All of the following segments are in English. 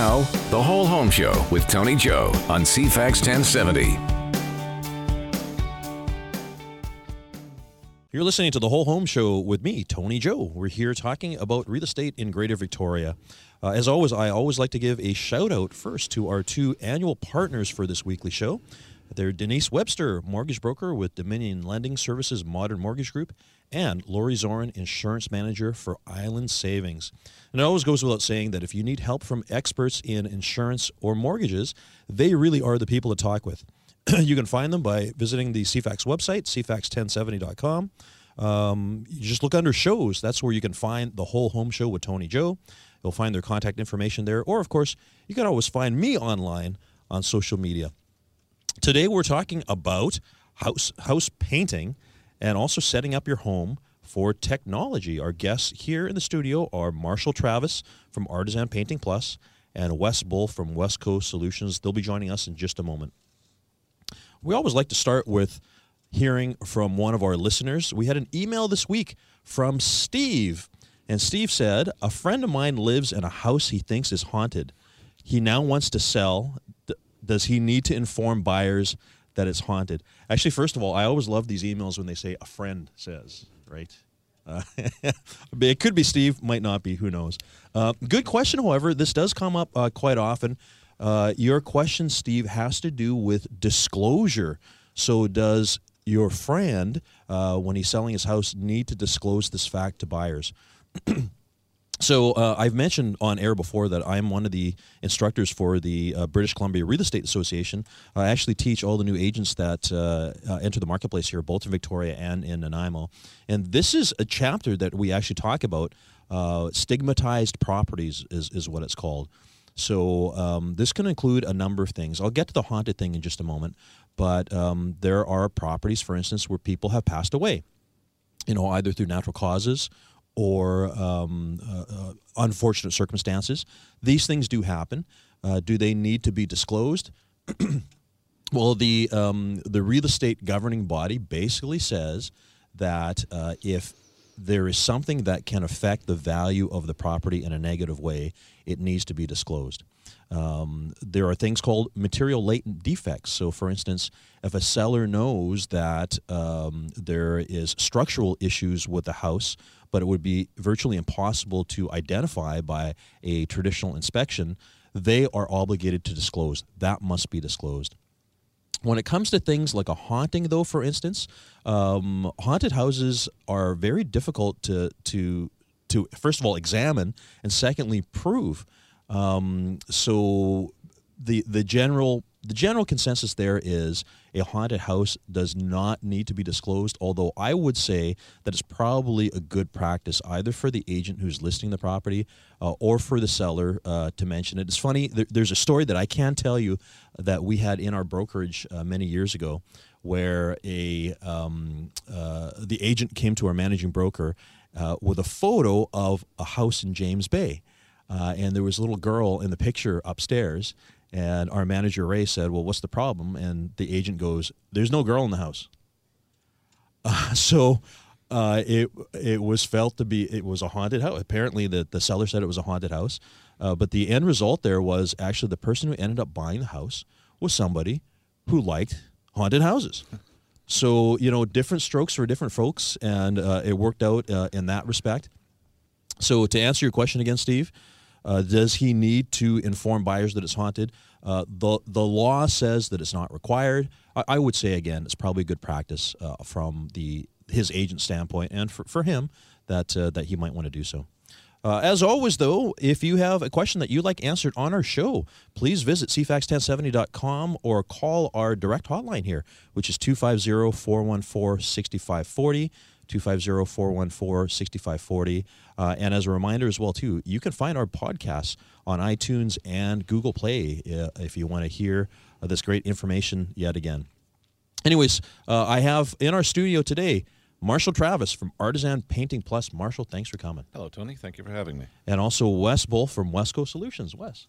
Now, The Whole Home Show with Tony Joe on CFAX 1070. You're listening to the Whole Home Show with me, Tony Joe. We're here talking about real estate in Greater Victoria. Uh, as always, I always like to give a shout out first to our two annual partners for this weekly show. They're Denise Webster, mortgage broker with Dominion Lending Services Modern Mortgage Group, and Lori Zorin, insurance manager for Island Savings. And it always goes without saying that if you need help from experts in insurance or mortgages, they really are the people to talk with. you can find them by visiting the CFAX website, cfax1070.com. Um, you just look under shows. That's where you can find the whole home show with Tony Joe. You'll find their contact information there. Or, of course, you can always find me online on social media. Today, we're talking about house, house painting and also setting up your home for technology. Our guests here in the studio are Marshall Travis from Artisan Painting Plus and Wes Bull from WesCo Solutions. They'll be joining us in just a moment. We always like to start with hearing from one of our listeners. We had an email this week from Steve, and Steve said, A friend of mine lives in a house he thinks is haunted. He now wants to sell. Does he need to inform buyers that it's haunted? Actually, first of all, I always love these emails when they say a friend says, right? Uh, it could be Steve, might not be, who knows. Uh, good question, however. This does come up uh, quite often. Uh, your question, Steve, has to do with disclosure. So, does your friend, uh, when he's selling his house, need to disclose this fact to buyers? So uh, I've mentioned on air before that I'm one of the instructors for the uh, British Columbia Real Estate Association. I actually teach all the new agents that uh, uh enter the marketplace here, both in Victoria and in Nanaimo. And this is a chapter that we actually talk about. Uh, stigmatized properties is, is what it's called. So um, this can include a number of things. I'll get to the haunted thing in just a moment, but um, there are properties, for instance, where people have passed away. You know, either through natural causes or um, uh, uh, unfortunate circumstances. These things do happen. Uh, do they need to be disclosed? well, the um, the real estate governing body basically says that uh, if there is something that can affect the value of the property in a negative way, it needs to be disclosed. Um, there are things called material latent defects. So, for instance, if a seller knows that um, there is structural issues with the house, but it would be virtually impossible to identify by a traditional inspection, they are obligated to disclose. That must be disclosed. When it comes to things like a haunting, though, for instance, um, haunted houses are very difficult to to to first of all examine and secondly prove. Um, so the the general the general consensus there is a haunted house does not need to be disclosed, although I would say that it's probably a good practice either for the agent who's listing the property uh, or for the seller uh, to mention it. It's funny, there, there's a story that I can tell you that we had in our brokerage uh, many years ago where a um, uh, the agent came to our managing broker uh, with a photo of a house in James Bay. Uh, and there was a little girl in the picture upstairs, and our manager Ray said, "Well, what's the problem?" And the agent goes, "There's no girl in the house." Uh, so uh, it it was felt to be it was a haunted house. Apparently, the the seller said it was a haunted house, uh, but the end result there was actually the person who ended up buying the house was somebody who liked haunted houses. So you know, different strokes for different folks, and uh, it worked out uh, in that respect. So to answer your question again, Steve, uh, does he need to inform buyers that it's haunted? Uh, the the law says that it's not required. I, I would say again, it's probably good practice uh, from the his agent standpoint, and for, for him that uh, that he might want to do so. Uh, as always, though, if you have a question that you'd like answered on our show, please visit cfax1070.com or call our direct hotline here, which is 250 414 6540. 250-414-6540 uh, and as a reminder as well too you can find our podcasts on itunes and google play uh, if you want to hear uh, this great information yet again. Anyways uh, i have in our studio today marshall travis from artisan painting plus. Marshall thanks for coming. Hello, Tony. Thank you for having me. and also wes bull from wesco solutions. Wes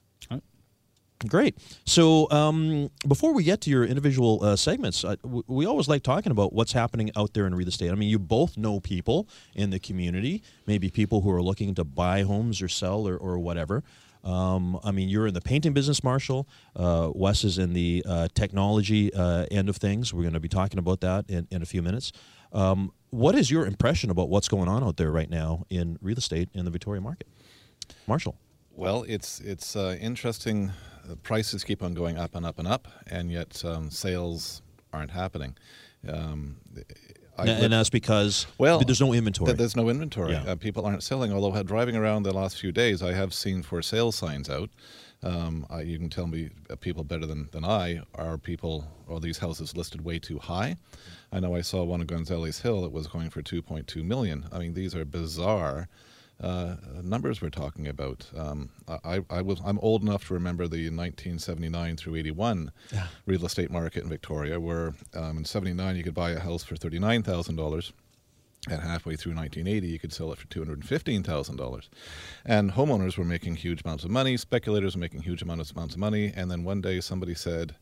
Great. So um, before we get to your individual uh, segments, uh, we always like talking about what's happening out there in real estate. I mean, you both know people in the community, maybe people who are looking to buy homes or sell or, or whatever. Um, I mean, you're in the painting business, Marshall. Uh, Wes is in the uh, technology uh, end of things. We're going to be talking about that in, in a few minutes. Um, what is your impression about what's going on out there right now in real estate in the Victoria market? Marshall. Well, it's it's uh, interesting. Prices keep on going up and up and up, and yet um, sales aren't happening. Um, I and, and that's because well, there's no inventory. Th- there's no inventory. Yeah. Uh, people aren't selling. Although driving around the last few days, I have seen for sale signs out. Um, I, you can tell me uh, people better than, than I are people or these houses listed way too high. I know I saw one in Gonzales Hill that was going for 2.2 million. I mean, these are bizarre uh, numbers we're talking about. Um, I, I, was I'm old enough to remember the 1979 through 81 yeah. real estate market in Victoria, where um, in 79 you could buy a house for thirty nine thousand dollars. And halfway through 1980, you could sell it for $215,000. And homeowners were making huge amounts of money, speculators were making huge amounts, amounts of money. And then one day somebody said,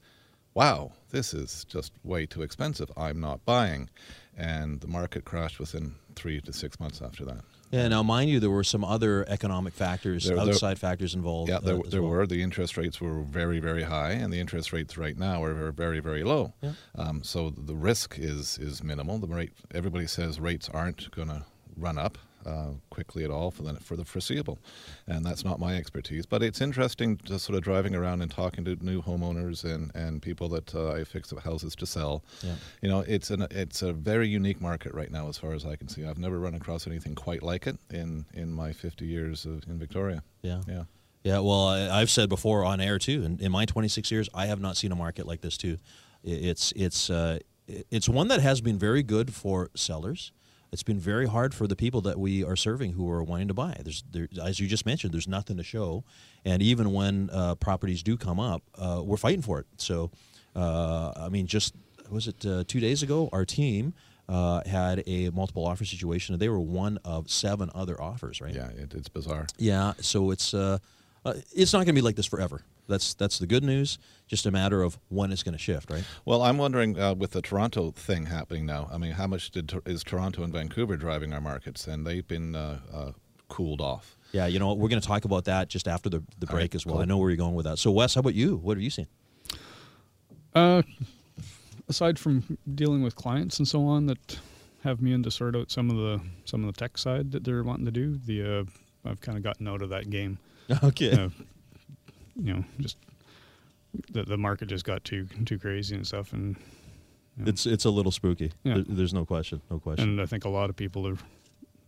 Wow, this is just way too expensive. I'm not buying. And the market crashed within three to six months after that. Yeah. Now, mind you, there were some other economic factors, there, outside there, factors involved. Yeah, there, uh, there well. were. The interest rates were very, very high, and the interest rates right now are very, very low. Yeah. Um, so the risk is is minimal. The rate everybody says rates aren't going to run up uh, quickly at all for the for the foreseeable, and that's not my expertise. But it's interesting just sort of driving around and talking to new homeowners and, and people that uh, I fix up houses to sell. Yeah. You know, it's an it's a very unique market right now as far as I can see. I've never run across anything quite like it in in my 50 years of, in Victoria. Yeah. Yeah. Yeah, well, I, have said before on air too. In, in my 26 years, I have not seen a market like this too. It's it's uh, it's one that has been very good for sellers it's been very hard for the people that we are serving who are wanting to buy. There's, there, as you just mentioned, there's nothing to show, and even when uh, properties do come up, uh, we're fighting for it. So, uh, I mean, just was it uh, two days ago? Our team uh, had a multiple offer situation, and they were one of seven other offers. Right? Yeah, it, it's bizarre. Yeah, so it's uh, it's not going to be like this forever. That's that's the good news. Just a matter of when it's going to shift, right? Well, I'm wondering uh, with the Toronto thing happening now. I mean, how much did is Toronto and Vancouver driving our markets, and they've been uh, uh, cooled off. Yeah, you know, we're going to talk about that just after the the break right, as well. Cool. I know where you're going with that. So, Wes, how about you? What have you seen? Uh, aside from dealing with clients and so on that have me in to sort out some of the some of the tech side that they're wanting to do, the uh, I've kind of gotten out of that game. Okay. You know, just the the market just got too too crazy and stuff, and you know. it's it's a little spooky. Yeah. There, there's no question, no question. And I think a lot of people are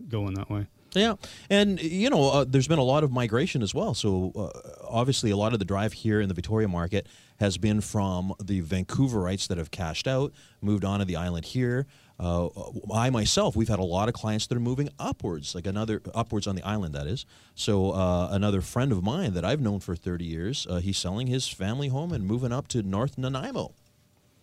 going that way. Yeah, and you know, uh, there's been a lot of migration as well. So uh, obviously, a lot of the drive here in the Victoria market has been from the Vancouverites that have cashed out, moved on to the island here. Uh, I myself, we've had a lot of clients that are moving upwards, like another upwards on the island. That is. So uh, another friend of mine that I've known for 30 years, uh, he's selling his family home and moving up to North Nanaimo.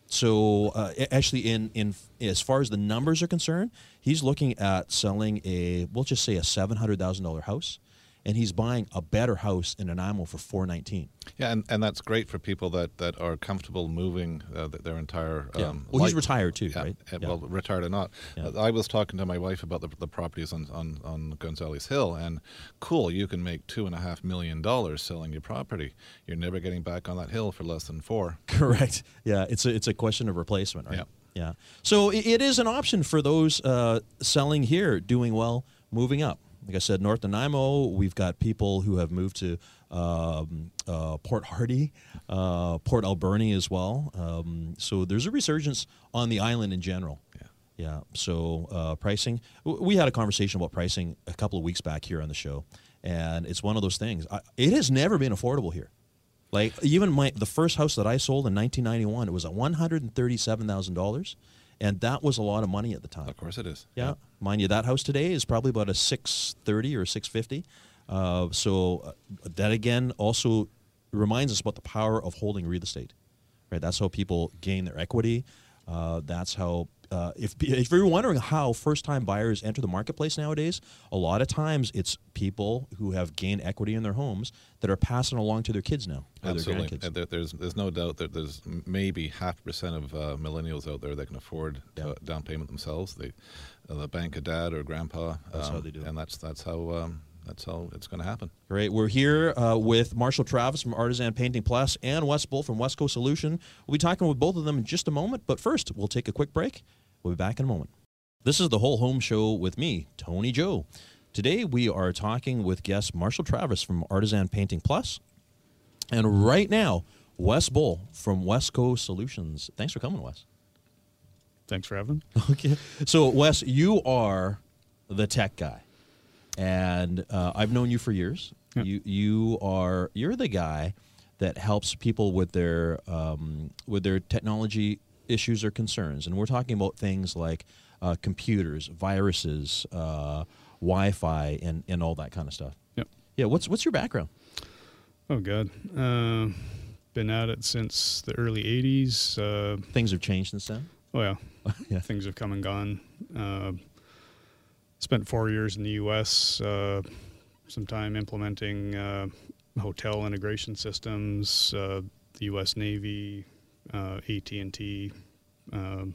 So uh, actually, in in as far as the numbers are concerned, he's looking at selling a we'll just say a seven hundred thousand dollar house and he's buying a better house in Nanaimo for four nineteen. Yeah, and, and that's great for people that, that are comfortable moving uh, their entire. Yeah. Um, well, life. he's retired too, yeah, right? Yeah. Well, retired or not. Yeah. Uh, I was talking to my wife about the, the properties on, on, on Gonzales Hill, and cool, you can make two and a half million dollars selling your property. You're never getting back on that hill for less than four. Correct. Yeah, it's a, it's a question of replacement, right? Yeah. Yeah. So it is an option for those uh, selling here, doing well, moving up like I said, North Nanaimo, we've got people who have moved to um, uh, Port Hardy, uh, Port Alberni as well. Um, so there's a resurgence on the island in general. Yeah. Yeah. So uh, pricing, we had a conversation about pricing a couple of weeks back here on the show, and it's one of those things. I, it has never been affordable here. Like even my the first house that I sold in 1991, it was at one hundred and thirty-seven thousand dollars and that was a lot of money at the time. Of course, it is. Yeah, yeah. mind you, that house today is probably about a six thirty or six fifty. Uh, so uh, that again also reminds us about the power of holding real estate. Right, that's how people gain their equity. Uh, that's how uh, if, if you're wondering how first time buyers enter the marketplace nowadays, a lot of times it's people who have gained equity in their homes that are passing along to their kids now. Absolutely. There, there's, there's no doubt that there's maybe half percent of uh, millennials out there that can afford yeah. down payment themselves. They, uh, the bank of dad or grandpa. That's um, how they do it. And that's, that's how. Um, that's how it's going to happen. Great. We're here uh, with Marshall Travis from Artisan Painting Plus and Wes Bull from WesCo Solution. We'll be talking with both of them in just a moment, but first, we'll take a quick break. We'll be back in a moment. This is the Whole Home Show with me, Tony Joe. Today, we are talking with guest Marshall Travis from Artisan Painting Plus, and right now, Wes Bull from WesCo Solutions. Thanks for coming, Wes. Thanks for having. me. Okay. So, Wes, you are the tech guy, and uh, I've known you for years. You you are you're the guy that helps people with their um, with their technology issues or concerns, and we're talking about things like uh, computers, viruses, uh, Wi-Fi, and and all that kind of stuff. Yep. Yeah. What's what's your background? Oh God. Uh, been at it since the early '80s. Uh, Things have changed since then. oh yeah. Yeah. Things have come and gone. Spent four years in the U.S. Uh, some time implementing uh, hotel integration systems. Uh, the U.S. Navy, uh, AT&T. Um,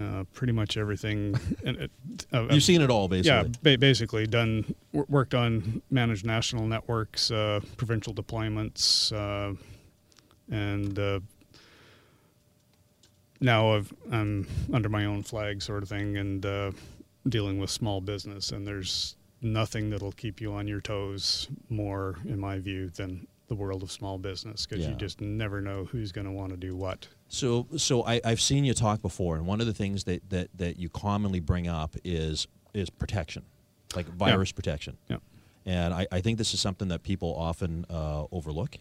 uh, pretty much everything. and uh, You've seen it all, basically. yeah, ba- basically done w- worked on managed national networks, uh, provincial deployments, uh, and uh, now I've, I'm under my own flag, sort of thing, and uh, dealing with small business. And there's nothing that'll keep you on your toes more, in my view, than the world of small business because Yeah. you just never know who's going to want to do what. So, so I, I've seen you talk before, and one of the things that, that, that you commonly bring up is is protection, like virus protection. Yeah. And I, I think this is something that people often uh, overlook.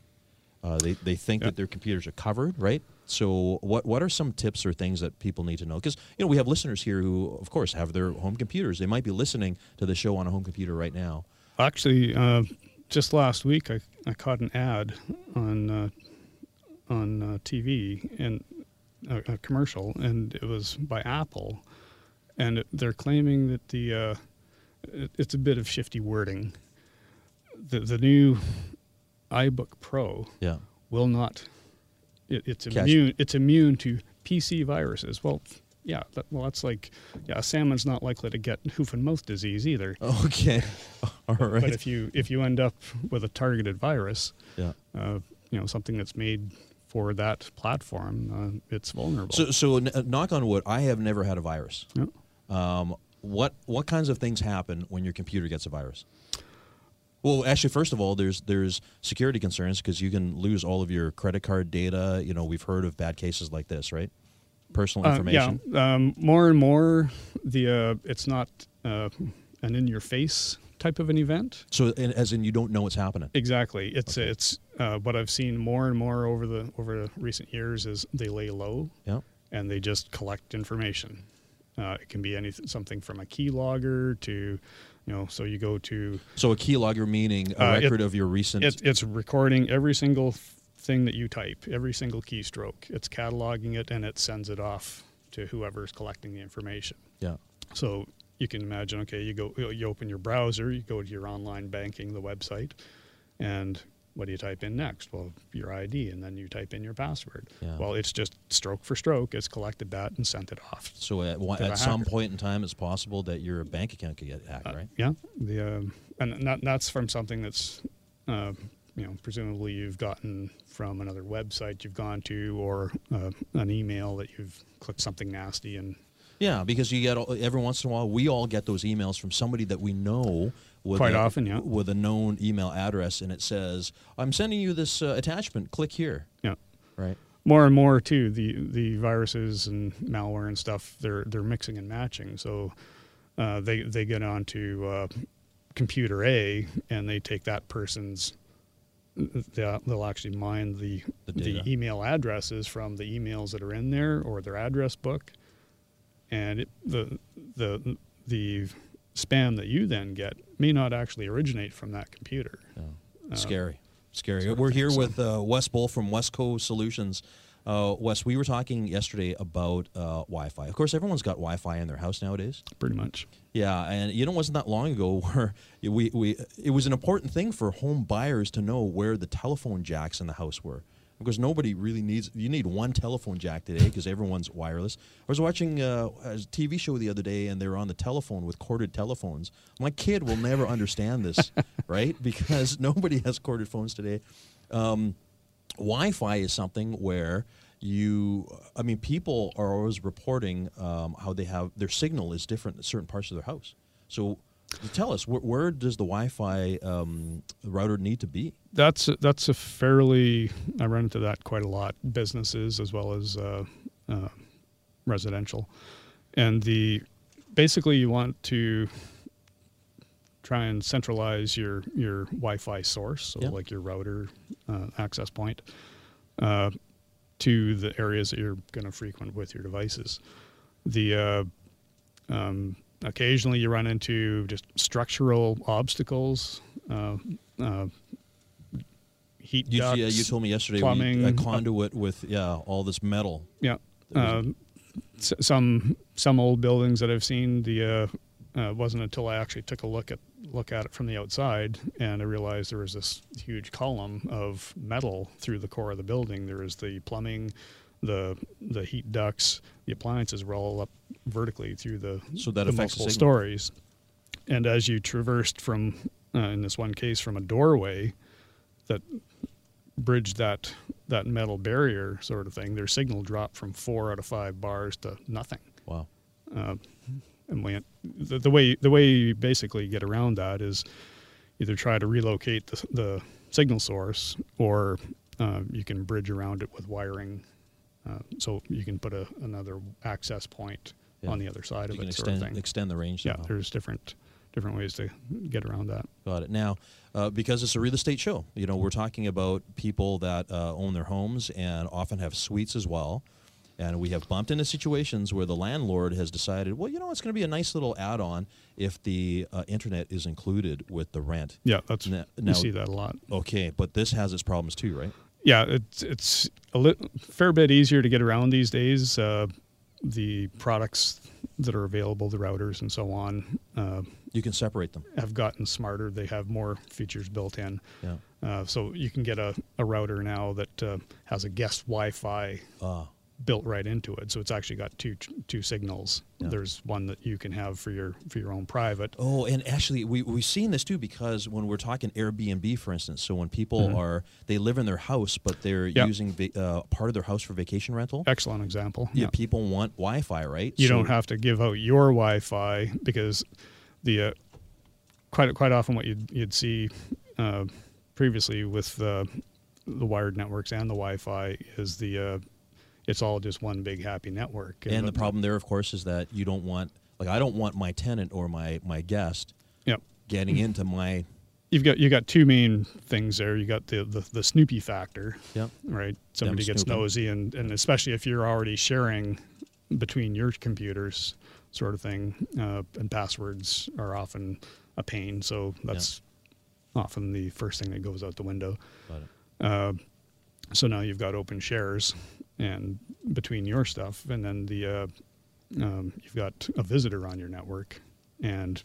Uh, they, they think Yeah. that their computers are covered, right? So, what what are some tips or things that people need to know? Because you know we have listeners here who, of course, have their home computers. They might be listening to the show on a home computer right now. Actually, uh, just last week, I, I caught an ad on uh, on uh, TV and a, a commercial, and it was by Apple, and it, they're claiming that the uh, it, it's a bit of shifty wording. The the new iBook Pro Yeah. will not. It, it's Catch- immune. It's immune to PC viruses. Well, yeah. That, well, that's like yeah. A salmon's not likely to get hoof and mouth disease either. Okay. All right. But if you if you end up with a targeted virus, yeah. uh, you know something that's made for that platform, uh, it's vulnerable. So, so n- uh, knock on wood, I have never had a virus. Yeah. Um, what what kinds of things happen when your computer gets a virus? Well, actually, first of all, there's there's security concerns because you can lose all of your credit card data. You know, we've heard of bad cases like this, right? Personal Uh, information. yeah, um, more and more, the uh, it's not uh, an in your face type of an event. So, as in, you don't know what's happening. Exactly. It's it's uh, what I've seen more and more over the over the recent years is they lay low Yeah. and they just collect information. Uh, it can be anything, something from a keylogger to, you know, so you go to So, a keylogger meaning a Uh, it- record of your recent. It's it's recording every single thing that you type, every single keystroke. It's cataloging it and it sends it off to whoever's collecting the information. yeah. So you can imagine, okay, you go, you open your browser, you go to your online banking, the website, and what do you type in next? Well, your ID, and then you type in your password. Yeah. Well, it's just stroke for stroke. It's collected that and sent it off. So, at, one- at some hacker. point in time, it's possible that your bank account could get hacked, Uh, right? Yeah, the um and that, that's from something that's uh, you know presumably you've gotten from another website you've gone to or uh, an email that you've clicked something nasty and Yeah, because you get all- every once in a while, we all get those emails from somebody that we know with Quite a, often, yeah. with a known email address, and it says, "I'm sending you this uh, attachment. Click here." yeah. Right. More and more too, the the viruses and malware and stuff they're they're mixing and matching. So uh, they they get onto uh, computer A and they take that person's they'll they'll actually mine the The the, email addresses from the emails that are in there or their address book, and it, the the the spam that you then get may not actually originate from that computer. Yeah. Scary. Scary. sort of We're here so- with uh, Wes Bull from WesCo Solutions. Uh, Wes, we were talking yesterday about uh, Wi-Fi. Of course, everyone's got Wi-Fi in their house nowadays. Pretty much. Yeah, and you know, it wasn't that long ago where we, we it was an important thing for home buyers to know where the telephone jacks in the house were. Because nobody really needs. You need one telephone jack today because everyone's wireless. I was watching uh, a TV show the other day, and they were on the telephone with corded telephones. My kid will never understand this, right? Because nobody has corded phones today. Um, Wi-Fi is something where you i mean people are always reporting um, how they have their signal is different in certain parts of their house so tell us where, where does the wi-fi um, router need to be That's a, that's a fairly. I run into that quite a lot. Businesses as well as uh, uh, residential, and the basically you want to try and centralize your your Wi-Fi source, so Yeah. like your router uh, access point, uh, to the areas that you're going to frequent with your devices. The uh, um, occasionally you run into just structural obstacles. Uh, uh, heat you, ducts, yeah, you told me yesterday plumbing, a uh, conduit with yeah all this metal Yeah. Um, s- some some old buildings that I've seen, the uh, uh, wasn't until I actually took a look at look at it from the outside, and I realized there was this huge column of metal through the core of the building. There was the plumbing, the the heat ducts, the appliances were all up vertically through the So that the affects the multiple stories. And as you traversed from, uh, in this one case, from a doorway that bridged that that metal barrier sort of thing, their signal dropped from four out of five bars to nothing. wow Uh, and we, the, the way the way you basically get around that is either try to relocate the, the signal source, or uh, you can bridge around it with wiring. Uh, so you can put a, another access point Yeah. on the other side you of it, sort extend of thing. extend the range yeah, somehow. there's different different ways to get around that. Got it. Now, uh, because it's a real estate show, you know, we're talking about people that uh, own their homes and often have suites as well. And we have bumped into situations where the landlord has decided, well, you know, it's going to be a nice little add-on if the uh, internet is included with the rent. Yeah, that's Now- you now- see that a lot. Okay, but this has its problems too, right? Yeah, it's it's a li- fair bit easier to get around these days. Uh, the products that are available, the routers and so on, uh, You can separate them. have gotten smarter. They have more features built in. Yeah. Uh, so you can get a, a router now that uh, has a guest Wi-Fi Ah, built right into it. So it's actually got two two signals. Yeah. There's one that you can have for your for your own private. Oh, and actually, we we've seen this too because when we're talking Airbnb, for instance, so when people are they live in their house but they're Mm-hmm. Using va- uh, part of their house for vacation rental. Excellent example. Yeah, people want Wi-Fi, right? you So- don't have to give out your Wi-Fi because the uh, quite quite often what you'd you'd see uh, previously with the the wired networks and the Wi-Fi is the uh, it's all just one big happy network. And the problem there, of course, is that you don't want like I don't want my tenant or my my guest Yep. getting into my You've got you got two main things there. You got the the, the Snoopy factor, Yep. right? Somebody gets snooping. nosy, and and especially if you're already sharing between your computers, sort of thing. Uh, and passwords are often a pain, so that's often the first thing that goes out the window. Uh, so now you've got open shares, and between your stuff, and then the uh, um, you've got a visitor on your network, and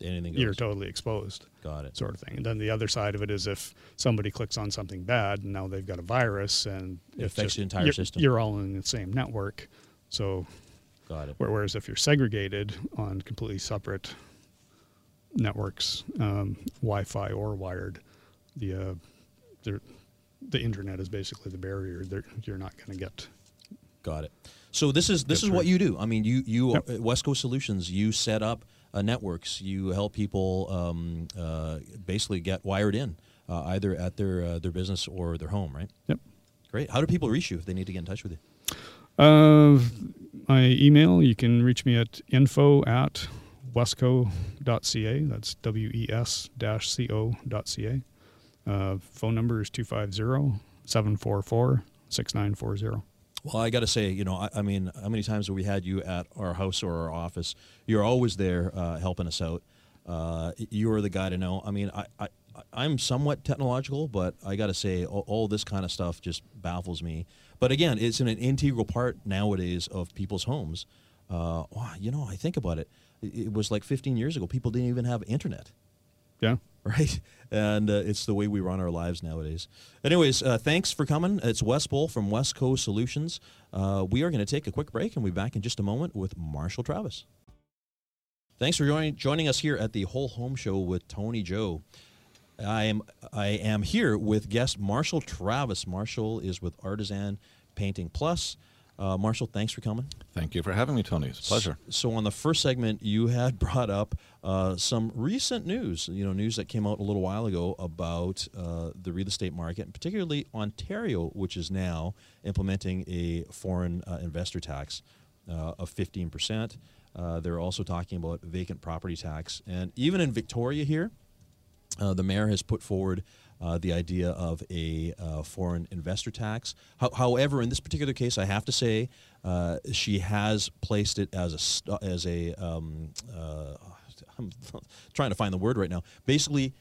anything goes. you're totally exposed Got it. sort of thing. And then the other side of it is if somebody clicks on something bad and now they've got a virus and It affects the entire you're, system. You're all in the same network. So Got it. whereas if you're segregated on completely separate networks, um, Wi-Fi or wired, the uh, the internet is basically the barrier. They're, you're not going to get. Got it. So this is this is what you do. I mean, you you Yep. at WesCo Solutions, you set up uh, networks. You help people um, uh, basically get wired in, uh, either at their uh, their business or their home. Right. Yep. Great. How do people reach you if they need to get in touch with you? Uh, my email, you can reach me at info at wesco.ca. That's W E S dash C O dot C A. Uh, phone number is 250 744 6940. Well, I got to say, you know, I, I mean, how many times have we had you at our house or our office? You're always there uh, helping us out. Uh, you're the guy to know. I mean, I, I, I'm somewhat technological, but I got to say, all, all this kind of stuff just baffles me. But again, it's an integral part nowadays of people's homes. Uh, wow, you know, I think about. It it was like 15 years ago, people didn't even have internet. Yeah. right? And uh, it's the way we run our lives nowadays. Anyways, uh, thanks for coming. It's Wes Bull from WesCo Solutions. Uh, we are going to take a quick break and we'll be back in just a moment with Marshall Travis. Thanks for joining, joining us here at the Whole Home Show with Tony Joe. I am I am here with guest Marshall Travis. Marshall is with Artisan Painting Plus. Uh, Marshall, thanks for coming. Thank you for having me, Tony. It's a pleasure. So, on the first segment, you had brought up uh, some recent news, you know, news that came out a little while ago about uh, the real estate market, and particularly Ontario, which is now implementing a foreign uh, investor tax uh, of 15%. Uh, they're also talking about vacant property tax. And even in Victoria here, uh, the mayor has put forward uh, the idea of a uh, foreign investor tax. Ho- however, in this particular case, I have to say uh, she has placed it as a as a um, uh, I'm trying to find the word right now. Basically,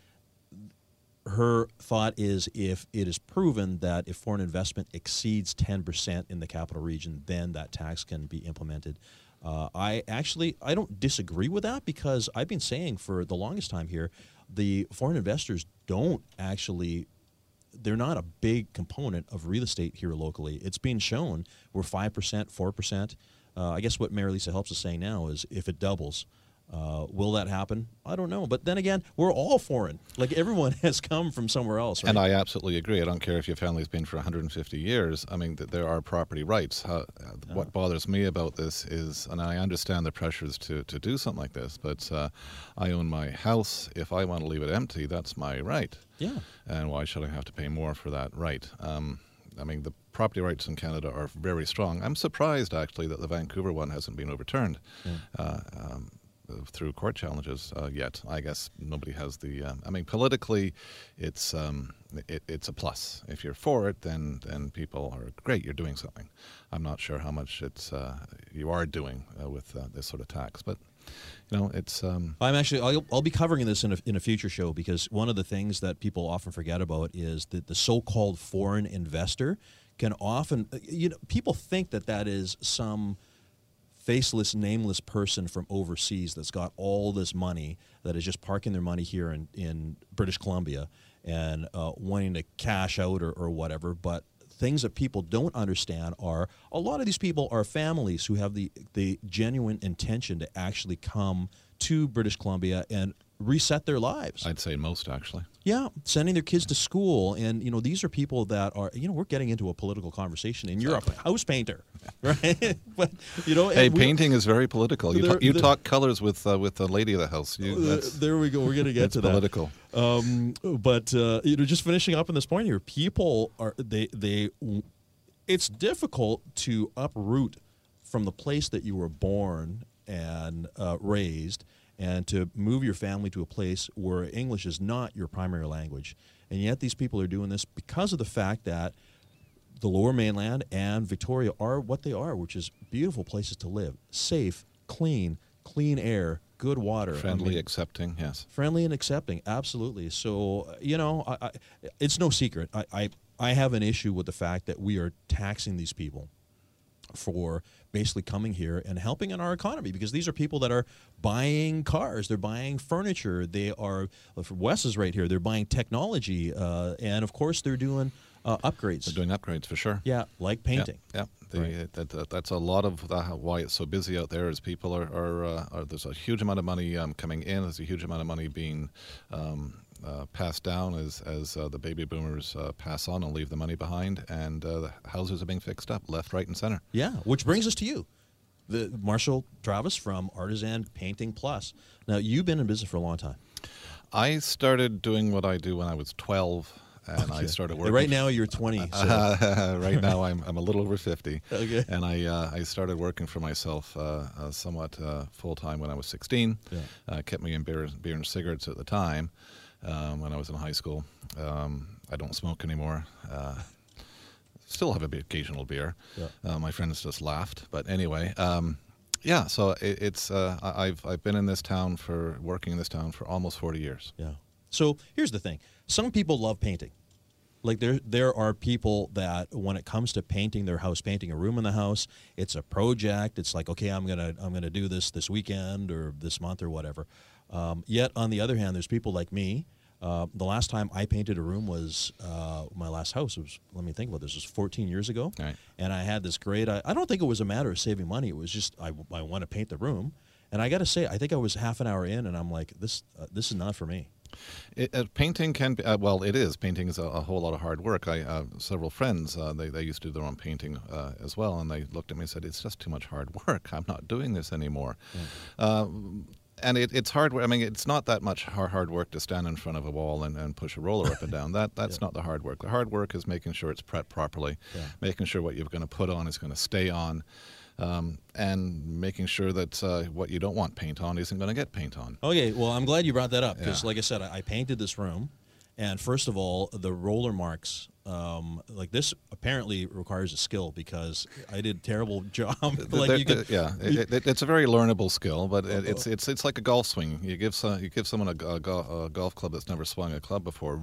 her thought is if it is proven that if foreign investment exceeds 10% in the capital region, then that tax can be implemented. Uh, I actually I don't disagree with that because I've been saying for the longest time here, the foreign investors don't actually they're not a big component of real estate here locally. It's being shown we're five percent, four percent. Uh, I guess what Mary Lisa Helps us say now is if it doubles, uh, will that happen? I don't know. But then again, we're all foreign. Like everyone has come from somewhere else. Right? And I absolutely agree. I don't care if your family's been for 150 years. I mean, th- there are property rights. How, uh, What bothers me about this is, and I understand the pressures to, to do something like this, but uh, I own my house. If I want to leave it empty, that's my right. yeah. And why should I have to pay more for that right? Um, I mean, the property rights in Canada are very strong. I'm surprised, actually, that the Vancouver one hasn't been overturned. Uh, um, through court challenges uh, yet. I guess nobody has the. Uh, I mean, politically, it's um, it, it's a plus. If you're for it, then then people are great. You're doing something. I'm not sure how much it's uh, you are doing uh, with uh, this sort of tax, but you know, it's. Um, I'm actually I'll, I'll be covering this in a, in a future show because one of the things that people often forget about is that the so-called foreign investor can often you know people think that that is some faceless nameless person from overseas that's got all this money that is just parking their money here in, in British Columbia and uh, wanting to cash out or, or whatever. But things that people don't understand are a lot of these people are families who have the the genuine intention to actually come to British Columbia and reset their lives. I'd say most actually. yeah, sending their kids to school, and you know these are people that are you know we're getting into a political conversation, and you're a house painter, right? but you know, Hey, we- painting is very political. You, There- talk, you there- talk colors with uh, with the lady of the house. You, Uh, there we go. We're gonna get to that. political. Um, but uh, you know, just finishing up on this point here, people are they they. It's difficult to uproot from the place that you were born and uh, raised, and to move your family to a place where English is not your primary language. And yet, these people are doing this because of the fact that the Lower Mainland and Victoria are what they are, which is beautiful places to live, safe, clean, clean air, good water, I Friendly, mean, accepting. Yes. friendly and accepting absolutely so uh, you know I, I, it's no secret I, I i have an issue with the fact that we are taxing these people for basically coming here and helping in our economy because these are people that are buying cars they're buying furniture they are uh, wes is right here they're buying technology uh, and of course they're doing uh, upgrades They're doing upgrades for sure. yeah like painting Yeah, yeah. The, that, that, that's a lot of the, why it's so busy out there. Is people are, are, uh, are there's a huge amount of money um, coming in. There's a huge amount of money being um, uh, passed down as as uh, the baby boomers uh, pass on and leave the money behind, and uh, the houses are being fixed up left, right, and center. Yeah, which brings us to you, the Marshall Travis from Artisan Painting Plus. Now, you've been in business for a long time. I started doing what I do when I was 12, and I started working. Right now, you're 20. So. right now, I'm, I'm a little over 50. Okay. And I, uh, I started working for myself uh, uh, somewhat uh, full time when I was 16. Yeah. Uh, kept me in beer, beer and cigarettes at the time um, when I was in high school. Um, I don't smoke anymore. Uh, still have a bit occasional beer. Yeah. Uh, my friends just laughed. But anyway. Um, yeah, so it, it's uh, I've I've been in this town for working in this town for almost forty years. Yeah. So here's the thing: some people love painting. Like there, there are people that when it comes to painting their house, painting a room in the house, it's a project. It's like, okay, I'm gonna, I'm gonna do this this weekend or this month or whatever. Um, yet on the other hand, there's people like me. Uh, the last time I painted a room was uh, my last house was. Let me think about this. It was 14 years ago, Right. and I had this great. I, I don't think it was a matter of saving money. It was just I, I want to paint the room, and I got to say, I think I was half an hour in, and I'm like, this uh, this is not for me. It, uh, painting can be, uh, well, it is. Painting is a, a whole lot of hard work. I uh, several friends uh, they they used to do their own painting uh, as well, and they looked at me and said, "It's just too much hard work. I'm not doing this anymore." Uh, and it, it's hard. work. I mean, it's not that much hard, hard work to stand in front of a wall and, and push a roller up and down. That that's Yeah. not the hard work. The hard work is making sure it's prepped properly, Yeah. making sure what you're going to put on is going to stay on. Um, and making sure that uh, what you don't want paint on isn't going to get paint on. Okay, well, I'm glad you brought that up because, Yeah. like I said, I, I painted this room, and first of all, the roller marks. Um, like this apparently requires a skill because I did a terrible job. like you could, yeah, it, it, it's a very learnable skill, but it, it's it's it's like a golf swing. You give some, you give someone a, a, a golf club that's never swung a club before.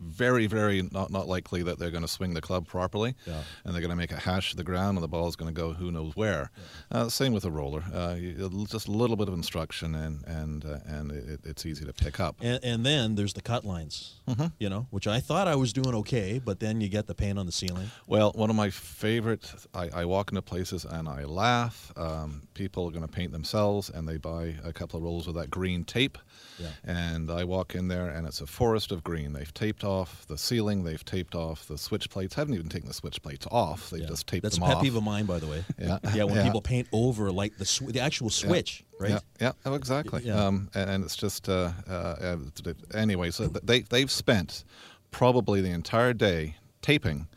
Very, very not not likely that they're going to swing the club properly, Yeah. and they're going to make a hash of the ground, and the ball is going to go who knows where. Uh, same with a roller. Uh, you, just a little bit of instruction, and and uh, and it, it's easy to pick up. and, and then there's the cut lines, you know, which I thought I was doing okay, but then you get the paint on the ceiling. Well, one of my favorite, I, I walk into places and I laugh. Um, people are going to paint themselves and they buy a couple of rolls of that green tape. Yeah. And I walk in there and it's a forest of green. They've taped off the ceiling, they've taped off the switch plates. haven't even taken the switch plates off, they Yeah. just taped That's them a pet off. peeve of mine, by the way. Yeah. yeah. When Yeah. people paint over like the sw- the actual switch, right? Yeah, yeah, oh, exactly. Yeah. Um, and, and it's just uh, uh, uh, anyway. So they they've spent probably the entire day taping.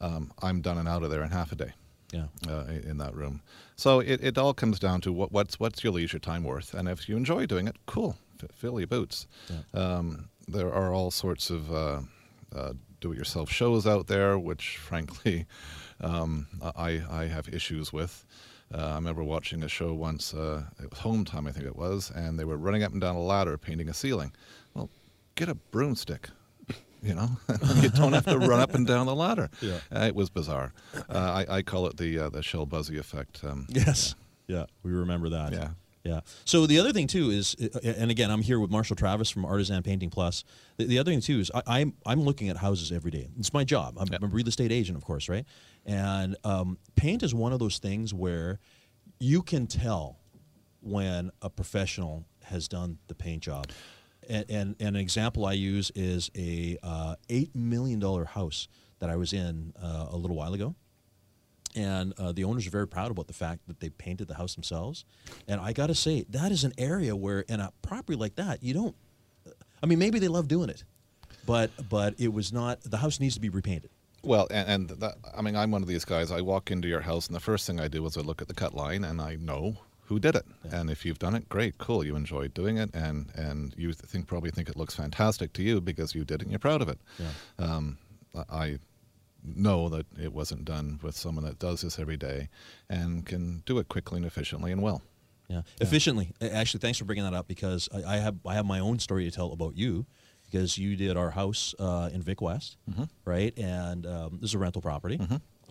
Um, I'm done and out of there in half a day Yeah. uh, in that room. So it, it all comes down to what, what's what's your leisure time worth, and if you enjoy doing it, cool, your boots. Um, there are all sorts of uh, uh, do-it-yourself shows out there, which frankly um, I I have issues with. Uh, I remember watching a show once. Uh, it was Hometime, I think it was, and they were running up and down a ladder painting a ceiling. Well, get a broomstick. You know, you don't have to run up and down the ladder. Yeah. Uh, it was bizarre. Uh, I, I call it the uh, the Shell Busey effect. Um, Yes. Yeah, we remember that. Yeah. Yeah. So the other thing too is, uh, and again, I'm here with Marshall Travis from Artisan Painting Plus. The, the other thing too is, I, I'm I'm looking at houses every day. It's my job. I'm. I'm a real estate agent, of course, right? And um, paint is one of those things where you can tell when a professional has done the paint job. And, and, and an example I use is a uh, eight million dollar house that I was in uh, a little while ago and uh, the owners are very proud about the fact that they painted the house themselves. And I got to say, that is an area where, in a property like that, you don't. I mean, maybe they love doing it, but but it was not. The house needs to be repainted. Well, and, and that, I mean, I'm one of these guys. I walk into your house, and the first thing I do is I look at the cut line, and I know who did it. And if you've done it, great, cool. You enjoyed doing it, and and you think probably think it looks fantastic to you because you did it and you're proud of it. Yeah. Um, I know that it wasn't done with someone that does this every day and can do it quickly and efficiently and well. Yeah, efficiently. Actually, thanks for bringing that up because I, I have I have my own story to tell about you because you did our house uh, in Vic West, right? And um, this is a rental property.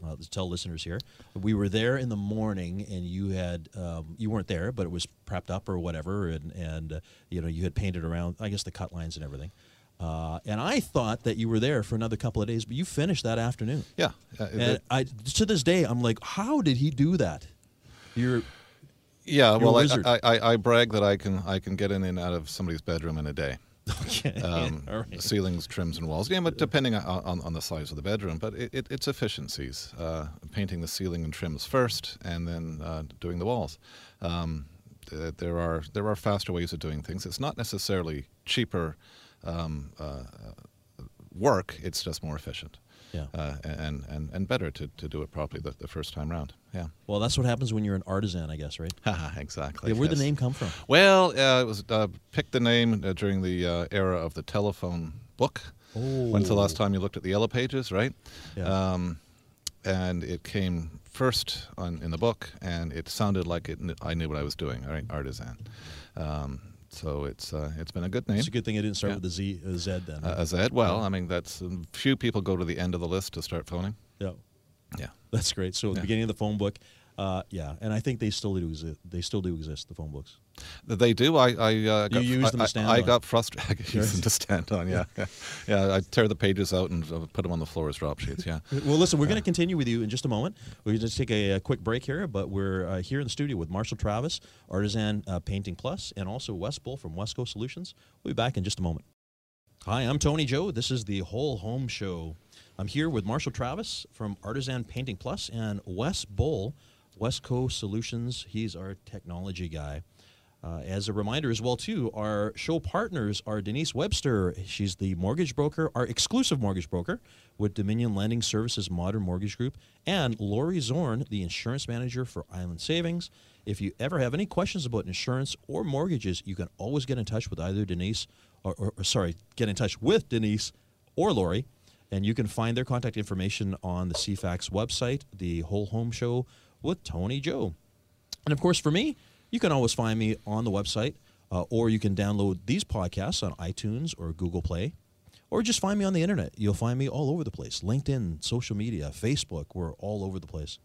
Uh, to tell listeners here, we were there in the morning, and you had um, you weren't there, but it was prepped up or whatever, and and uh, you know you had painted around, I guess the cut lines and everything. Uh, and I thought that you were there for another couple of days, but you finished that afternoon. Yeah. uh, And it- I, to this day, I'm like, how did he do that? You're yeah. a Well, I. I, brag that I can I can get in and out of somebody's bedroom in a day. okay. um, All right. ceilings, trims, and walls. Yeah, but depending on, on, on the size of the bedroom, but it, it, it's efficiencies. Uh, painting the ceiling and trims first, and then uh, doing the walls. Um, th- there are there are faster ways of doing things. It's not necessarily cheaper um, uh, work. It's just more efficient. Yeah. Uh, and, and, and better to, to do it properly the, the first time round. Yeah. Well, that's what happens when you're an artisan, I guess, right? exactly. Yeah, where'd yes. the name come from? Well, uh, it was uh, picked the name uh, during the uh, era of the telephone book. When's the last time you looked at the yellow pages, right? Yeah. Um, and it came first on, in the book, and it sounded like it. I knew what I was doing. All right, artisan. Um, so it's uh, it's been a good name. It's a good thing I didn't start Yeah. with a Z, a Z then. Uh, a Z. Well, I mean, that's um, few people go to the end of the list to start phoning. yeah, Yeah. that's great. So at the Yeah. beginning of the phone book, Uh, yeah, and I think they still do exist. They still do exist. The phone books. They do. I, I uh, got, use them to stand I, I on. got frustrated. I use them to stand on. Yeah, yeah. yeah I tear the pages out and uh, put them on the floor as drop sheets. Yeah. Well, listen, we're going to continue with you in just a moment. We're just take a, a quick break here, but we're uh, here in the studio with Marshall Travis, Artisan uh, Painting Plus, and also Wes Bull from WesCo Solutions. We'll be back in just a moment. Hi, I'm Tony Joe. This is the Whole Home Show. I'm here with Marshall Travis from Artisan Painting Plus and Wes Bull, WesCo Solutions. He's our technology guy. Uh, as a reminder as well too our show partners are denise webster she's the mortgage broker our exclusive mortgage broker with dominion lending services modern mortgage group and lori zorn the insurance manager for island savings if you ever have any questions about insurance or mortgages you can always get in touch with either denise or, or, or sorry get in touch with denise or lori and you can find their contact information on the cfax website the whole home show with tony joe and of course, for me, you can always find me on the website, uh, or you can download these podcasts on iTunes or Google Play, or just find me on the internet. You'll find me all over the place LinkedIn, social media, Facebook, we're all over the place.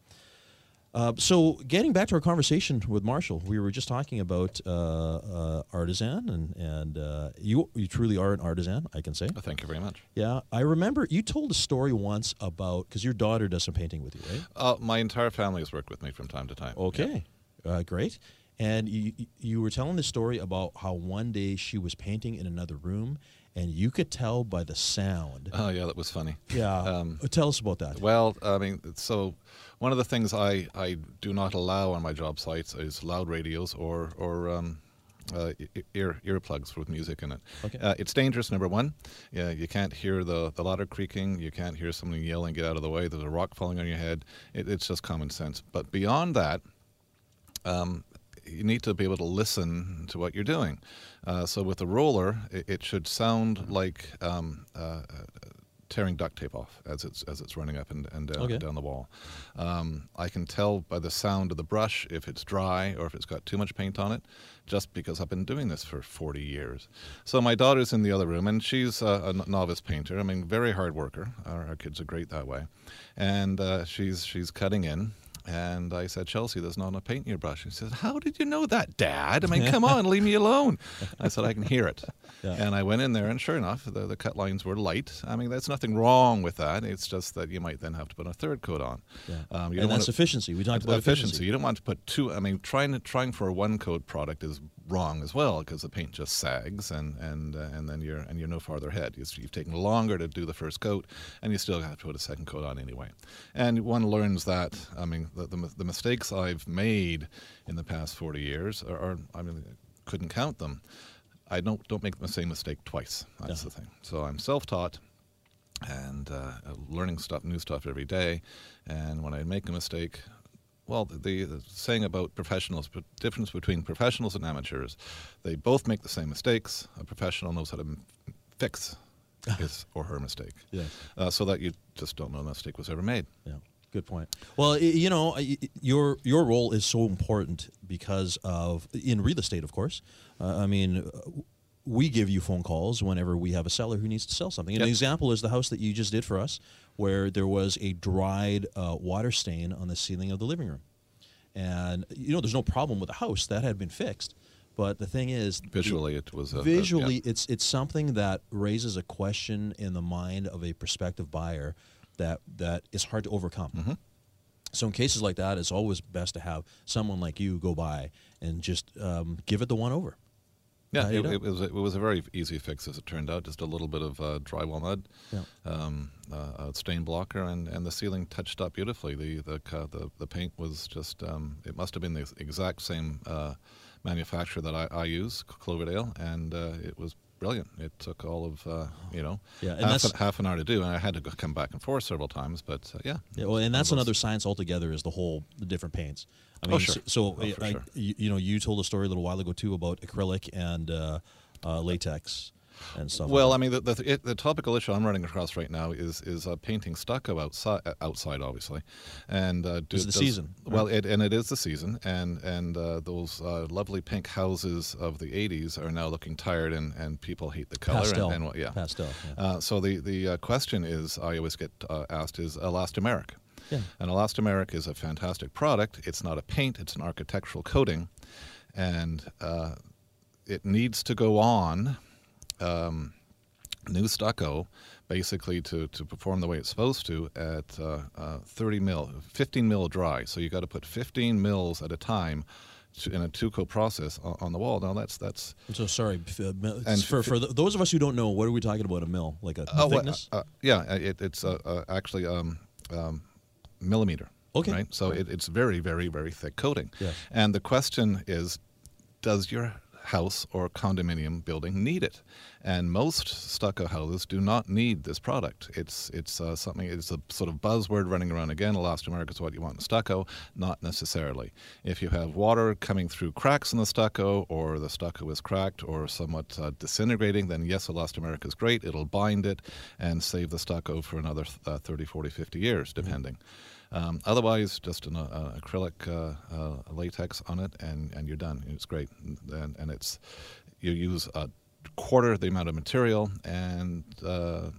Uh, so, getting back to our conversation with Marshall, we were just talking about uh, uh, artisan, and and uh, you you truly are an artisan, I can say. Oh, thank you very much. Yeah, I remember you told a story once about because your daughter does some painting with you, right? Uh, my entire family has worked with me from time to time. Okay, uh, great. And you you were telling the story about how one day she was painting in another room, and you could tell by the sound. Oh yeah, that was funny. Yeah, Um, tell us about that. Well, I mean, so one of the things I, I do not allow on my job sites is loud radios or or um, uh, ear earplugs with music in it. Okay. Uh, it's dangerous. Number one, yeah, you can't hear the the ladder creaking. You can't hear someone yelling, "Get out of the way!" There's a rock falling on your head. It, it's just common sense. But beyond that, um, you need to be able to listen to what you're doing. Uh, so with the roller, it, it should sound like um, uh, tearing duct tape off as it's as it's running up and, and down, Okay. down the wall. Um, I can tell by the sound of the brush if it's dry or if it's got too much paint on it, just because I've been doing this for 40 years. So my daughter's in the other room, and she's a novice painter. I mean, very hard worker. Our, our kids are great that way, and uh, she's she's cutting in. And I said, Chelsea, there's not enough paint in your brush. She said, How did you know that, Dad? I mean, come on, leave me alone. I said, I can hear it. Yeah. And I went in there, and sure enough, the, the cut lines were light. I mean, there's nothing wrong with that. It's just that you might then have to put a third coat on. Yeah. Um, and you don't that's wanna- efficiency. We talked about efficiency. efficiency. You don't want to put two. I mean, trying trying for a one coat product is wrong as well because the paint just sags and and uh, and then you're and you're no farther ahead. You've, you've taken longer to do the first coat, and you still have to put a second coat on anyway. And one learns that. I mean, the the, the mistakes I've made in the past 40 years are, are I mean, couldn't count them. I don't don't make the same mistake twice. That's the thing. So I'm self-taught and uh, learning stuff, new stuff every day. And when I make a mistake, well, the, the saying about professionals, the difference between professionals and amateurs, they both make the same mistakes. A professional knows how to m- fix his or her mistake, Yeah. uh, so that you just don't know the mistake was ever made. Yeah, good point. Well, you know, your your role is so important because of in real estate, of course. Uh, I mean, uh, we give you phone calls whenever we have a seller who needs to sell something. And An example is the house that you just did for us, where there was a dried uh, water stain on the ceiling of the living room, and you know, there's no problem with the house that had been fixed. But the thing is, Visually, it was a, a- yeah. visually it's it's something that raises a question in the mind of a prospective buyer that that is hard to overcome Mm-hmm. so in cases like that it's always best to have someone like you go by and just um, give it the one over Yeah, it, it was it was a very easy fix as it turned out. Just a little bit of uh, drywall mud, Yeah. um, uh, a stain blocker, and, and the ceiling touched up beautifully. The the ca- the, the paint was just um, it must have been the exact same uh, manufacturer that I, I use, Cloverdale, and uh, it was brilliant. It took all of uh, you know Yeah, and half, that's- an, half an hour to do, and I had to go, come back and forth several times. But uh, yeah, yeah, well, and that's another science altogether is the whole the different paints i Oh, sure. so, so Oh, I- sure. you, you know you told a story a little while ago too about acrylic and uh, uh, latex and stuff Well, that. I mean, the, the, it, the topical issue I'm running across right now is is uh, painting stucco outside, uh, outside obviously, and uh, do, It's the season, Well, it, and it is the season, and and uh, those uh, lovely pink houses of the '80s are now looking tired, and, and people hate the color. pastel And, and what- yeah, pastel yeah. Uh, so the the uh, question is, I always get uh, asked, is elastomeric. Yeah. And elastomeric is a fantastic product. It's not a paint; it's an architectural coating, and uh, it needs to go on um, new stucco basically to, to perform the way it's supposed to at uh, uh, 30 mil, 15 mil dry. So you got to put 15 mils at a time to, in a two-coat process on, on the wall. Now that's that's I'm so sorry. Uh, And for, for th- those of us who don't know, what are we talking about? A mill, like a Oh, thickness? uh, uh, yeah, uh, it, it's actually um, um, millimeter. Okay. Right. So Right. it, it's very, very, very thick coating. Yes. And the question is, does your house or condominium building need it? And most stucco houses do not need this product. It's it's uh, something. It's a sort of buzzword running around again. Elastomeric is what you want in stucco, not necessarily. If you have water coming through cracks in the stucco, or the stucco is cracked or somewhat uh, disintegrating, then yes, elastomeric is great. It'll bind it and save the stucco for another uh, 30, 40, 50 years, depending. Um, otherwise, just an uh, acrylic uh, uh, latex on it, and, and you're done. It's great, and, and it's you use a quarter the amount of material and uh,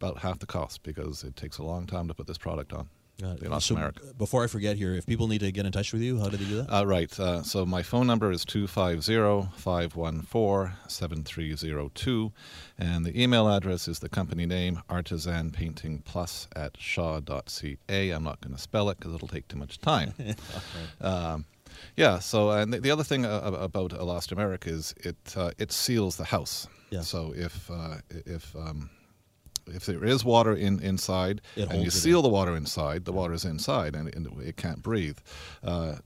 about half the cost because it takes a long time to put this product on. Got The it. So, uh, before I forget here, if people need to get in touch with you, how do they do that? Uh, right. Uh, so my phone number is 250-514-7302. And the email address is the company name, Artisan Painting Plus at shaw.ca. I'm not going to spell it because it'll take too much time. um, yeah, so and the, the other thing uh, about elastomeric is it uh, it seals the house. Yeah. So if uh, if um, if there is water in inside It and you seal the water inside, the water is inside and, and it can't breathe. Uh,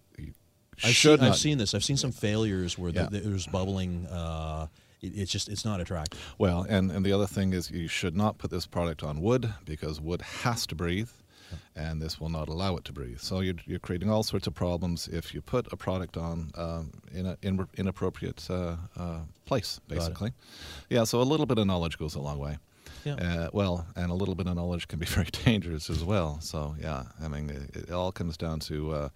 I've, should seen, I've seen this. I've seen some failures where Yeah. the, there's bubbling. Uh, it, it's just it's not attractive. Well, and, and the other thing is you should not put this product on wood because wood has to breathe, and this will not allow it to breathe. So you're, you're creating all sorts of problems if you put a product on um, in an in, inappropriate uh, uh, place, basically. Yeah, so a little bit of knowledge goes a long way. Yeah. Uh, well, and a little bit of knowledge can be very dangerous as well. So yeah, I mean, it, it all comes down to uh,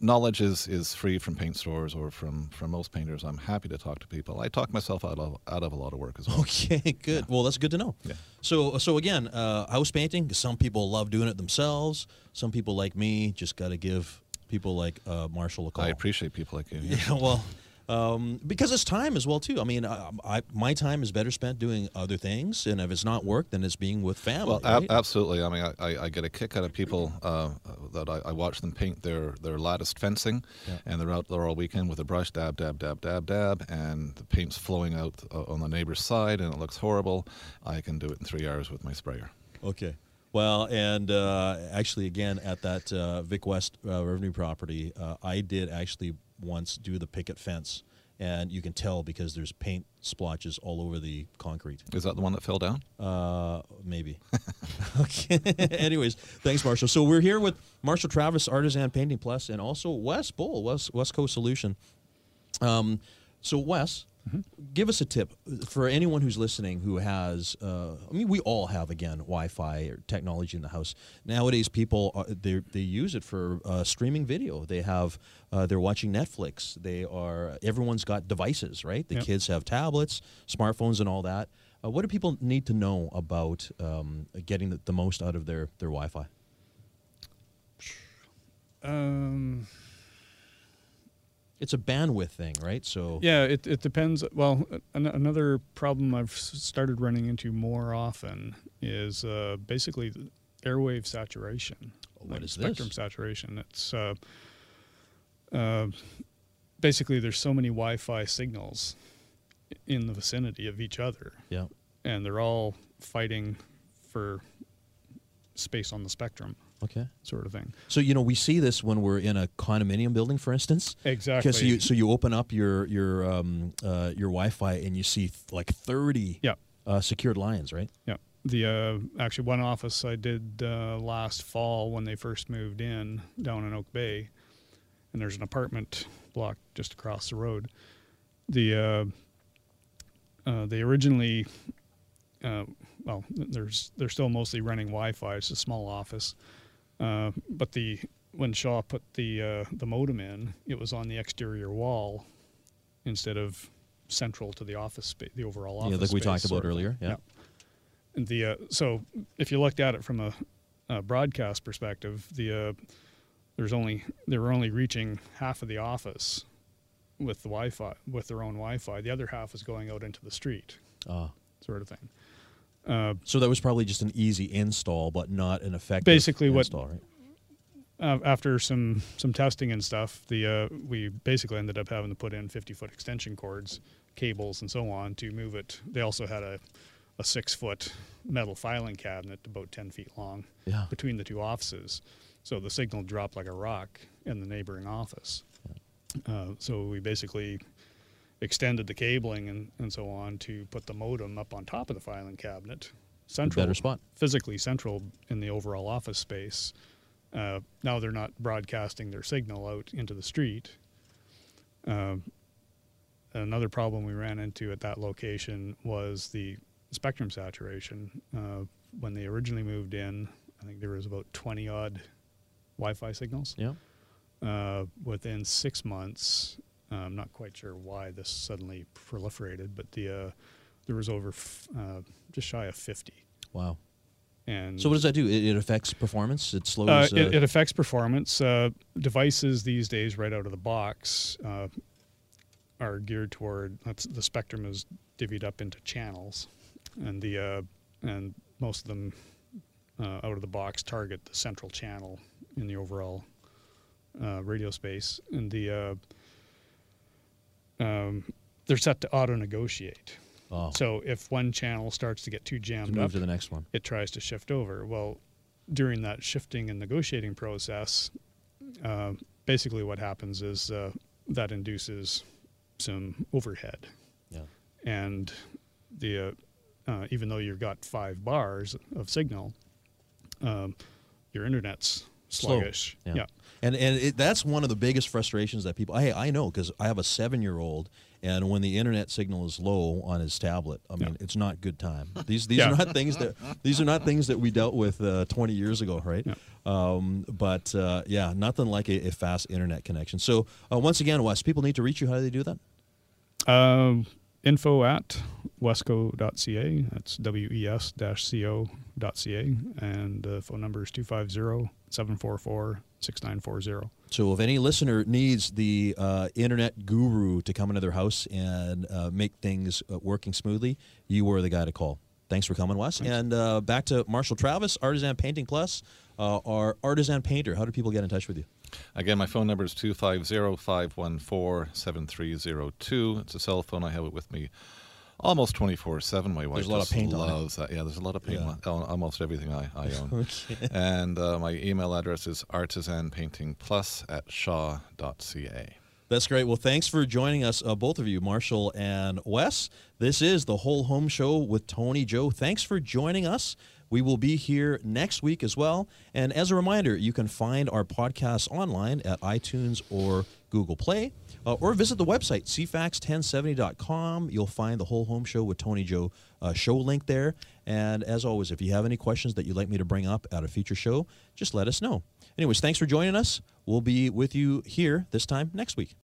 knowledge is, is free from paint stores or from, from most painters. I'm happy to talk to people. I talk myself out of out of a lot of work as well. Okay, good. Well, that's good to know. Yeah. So, so again, uh, house painting. Some people love doing it themselves. Some people like me just got to give people like uh, Marshall a call. I appreciate people like you. yeah. Yeah, well, um, because it's time as well too. I mean, I, I, my time is better spent doing other things, and if it's not work, then it's being with family. Well, ab- absolutely. I mean, I, I, get a kick out of people uh, that I, I watch them paint their, their latticed fencing, Yeah. and they're out there all weekend with a brush, dab, dab, dab, dab, dab, and the paint's flowing out uh, on the neighbor's side, and it looks horrible. I can do it in three hours with my sprayer. Okay. Well, and uh, actually, again, at that uh, Vic West uh, revenue property, uh, I did actually once do the picket fence, and you can tell because there's paint splotches all over the concrete. Is that the one that fell down? Uh, maybe. okay. Anyways, thanks, Marshall. So we're here with Marshall Travis, Artisan Painting Plus, and also Wes Bull, West West Coast Solution. Um, so Wes, give us a tip for anyone who's listening who has. Uh, I mean, we all have again Wi-Fi or technology in the house nowadays. People are, they they use it for uh, streaming video. They have uh, they're watching Netflix. They are everyone's got devices, right? The Yep. kids have tablets, smartphones, and all that. Uh, what do people need to know about um, getting the, the most out of their, their Wi-Fi? Um, It's a bandwidth thing, right? So yeah, it, it depends. Well, an- another problem I've started running into more often is uh, basically airwave saturation. What like is spectrum this? saturation? It's uh, uh, basically there's so many Wi-Fi signals in the vicinity of each other, yeah, and they're all fighting for space on the spectrum, okay. sort of thing. So you know we see this when we're in a condominium building, for instance. Exactly. Because you so you open up your your um, uh, your Wi-Fi and you see th- like thirty Yeah. uh, secured lines, right? Yeah. The uh, actually one office I did uh, last fall when they first moved in down in Oak Bay, and there's an apartment block just across the road. The uh, uh, they originally, uh, well, there's they're still mostly running Wi-Fi. It's a small office, uh, but the when Shaw put the uh, the modem in, it was on the exterior wall instead of central to the office space, the overall office. yeah, like we space talked about earlier. Yeah. And the uh, so if you looked at it from a uh, broadcast perspective, the uh, there's only they were only reaching half of the office with the Wi-Fi with their own Wi-Fi. The other half was going out into the street, Ah. sort of thing. Uh, So that was probably just an easy install, but not an effective Basically what- install, right? uh, after some some testing and stuff, the uh, we basically ended up having to put in 50 foot extension cords, cables, and so on to move it. They also had a a six foot metal filing cabinet about 10 feet long Yeah. between the two offices, so the signal dropped like a rock in the neighboring office. Uh, so we basically extended the cabling and, and so on to put the modem up on top of the filing cabinet, central, better spot. physically central in the overall office space. Uh, now they're not broadcasting their signal out into the street. Um another problem we ran into at that location was the spectrum saturation. Uh, when they originally moved in, I think there was about 20 odd Wi-Fi signals. Yeah. Uh, within six months, uh, I'm not quite sure why this suddenly proliferated, but the uh, there was over f- uh, just shy of 50. Wow. And So what does that do? It, it affects performance. It slows. uh, it, it affects performance. Uh, devices these days, right out of the box, uh, are geared toward the spectrum is divvied up into channels, and the uh, and most of them uh, out of the box target the central channel in the overall uh, radio space, and the uh, um, they're set to auto negotiate. oh, So if one channel starts to get too to jammed move up, to the next one. it tries to shift over. Well, during that shifting and negotiating process, uh, basically what happens is uh, that induces some overhead, Yeah. and the uh, uh, even though you've got five bars of signal, um, your internet's Slow. sluggish. Yeah. yeah. And and it, that's one of the biggest frustrations that people. Hey, I know because I have a seven year old, and when the internet signal is low on his tablet, I mean, Yeah. it's not good time. These these Yeah. are not things that these are not things that we dealt with uh, 20 years ago, right? Yeah. Um, but uh, yeah, nothing like a, a fast internet connection. So uh, once again, Wes, people need to reach you. How do they do that? Um, info at wesco.ca. That's W-E-S-C-O.ca. And the phone number is 250-744-6940. So if any listener needs the uh, internet guru to come into their house and uh, make things uh, working smoothly, you were the guy to call. Thanks for coming, Wes. And uh, back to Marshall Travis, Artisan Painting Plus, uh, our artisan painter. How do people get in touch with you? Again, my phone number is 250-514-7302. It's a cell phone. I have it with me almost 24-7. My wife There's a lot of paint loves that. Yeah, there's a lot of paint Yeah. on almost everything I, I own. and uh, my email address is artisanpaintingplus at shaw.ca. That's great. Well, thanks for joining us, uh, both of you, Marshall and Wes. This is the Whole Home Show with Tony Joe. Thanks for joining us. We will be here next week as well. And as a reminder, you can find our podcast online at iTunes or Google Play, uh, or visit the website, cfax1070.com. You'll find the Whole Home Show with Tony Joe uh, show link there. And as always, if you have any questions that you'd like me to bring up at a future show, just let us know. Anyways, thanks for joining us. We'll be with you here this time next week.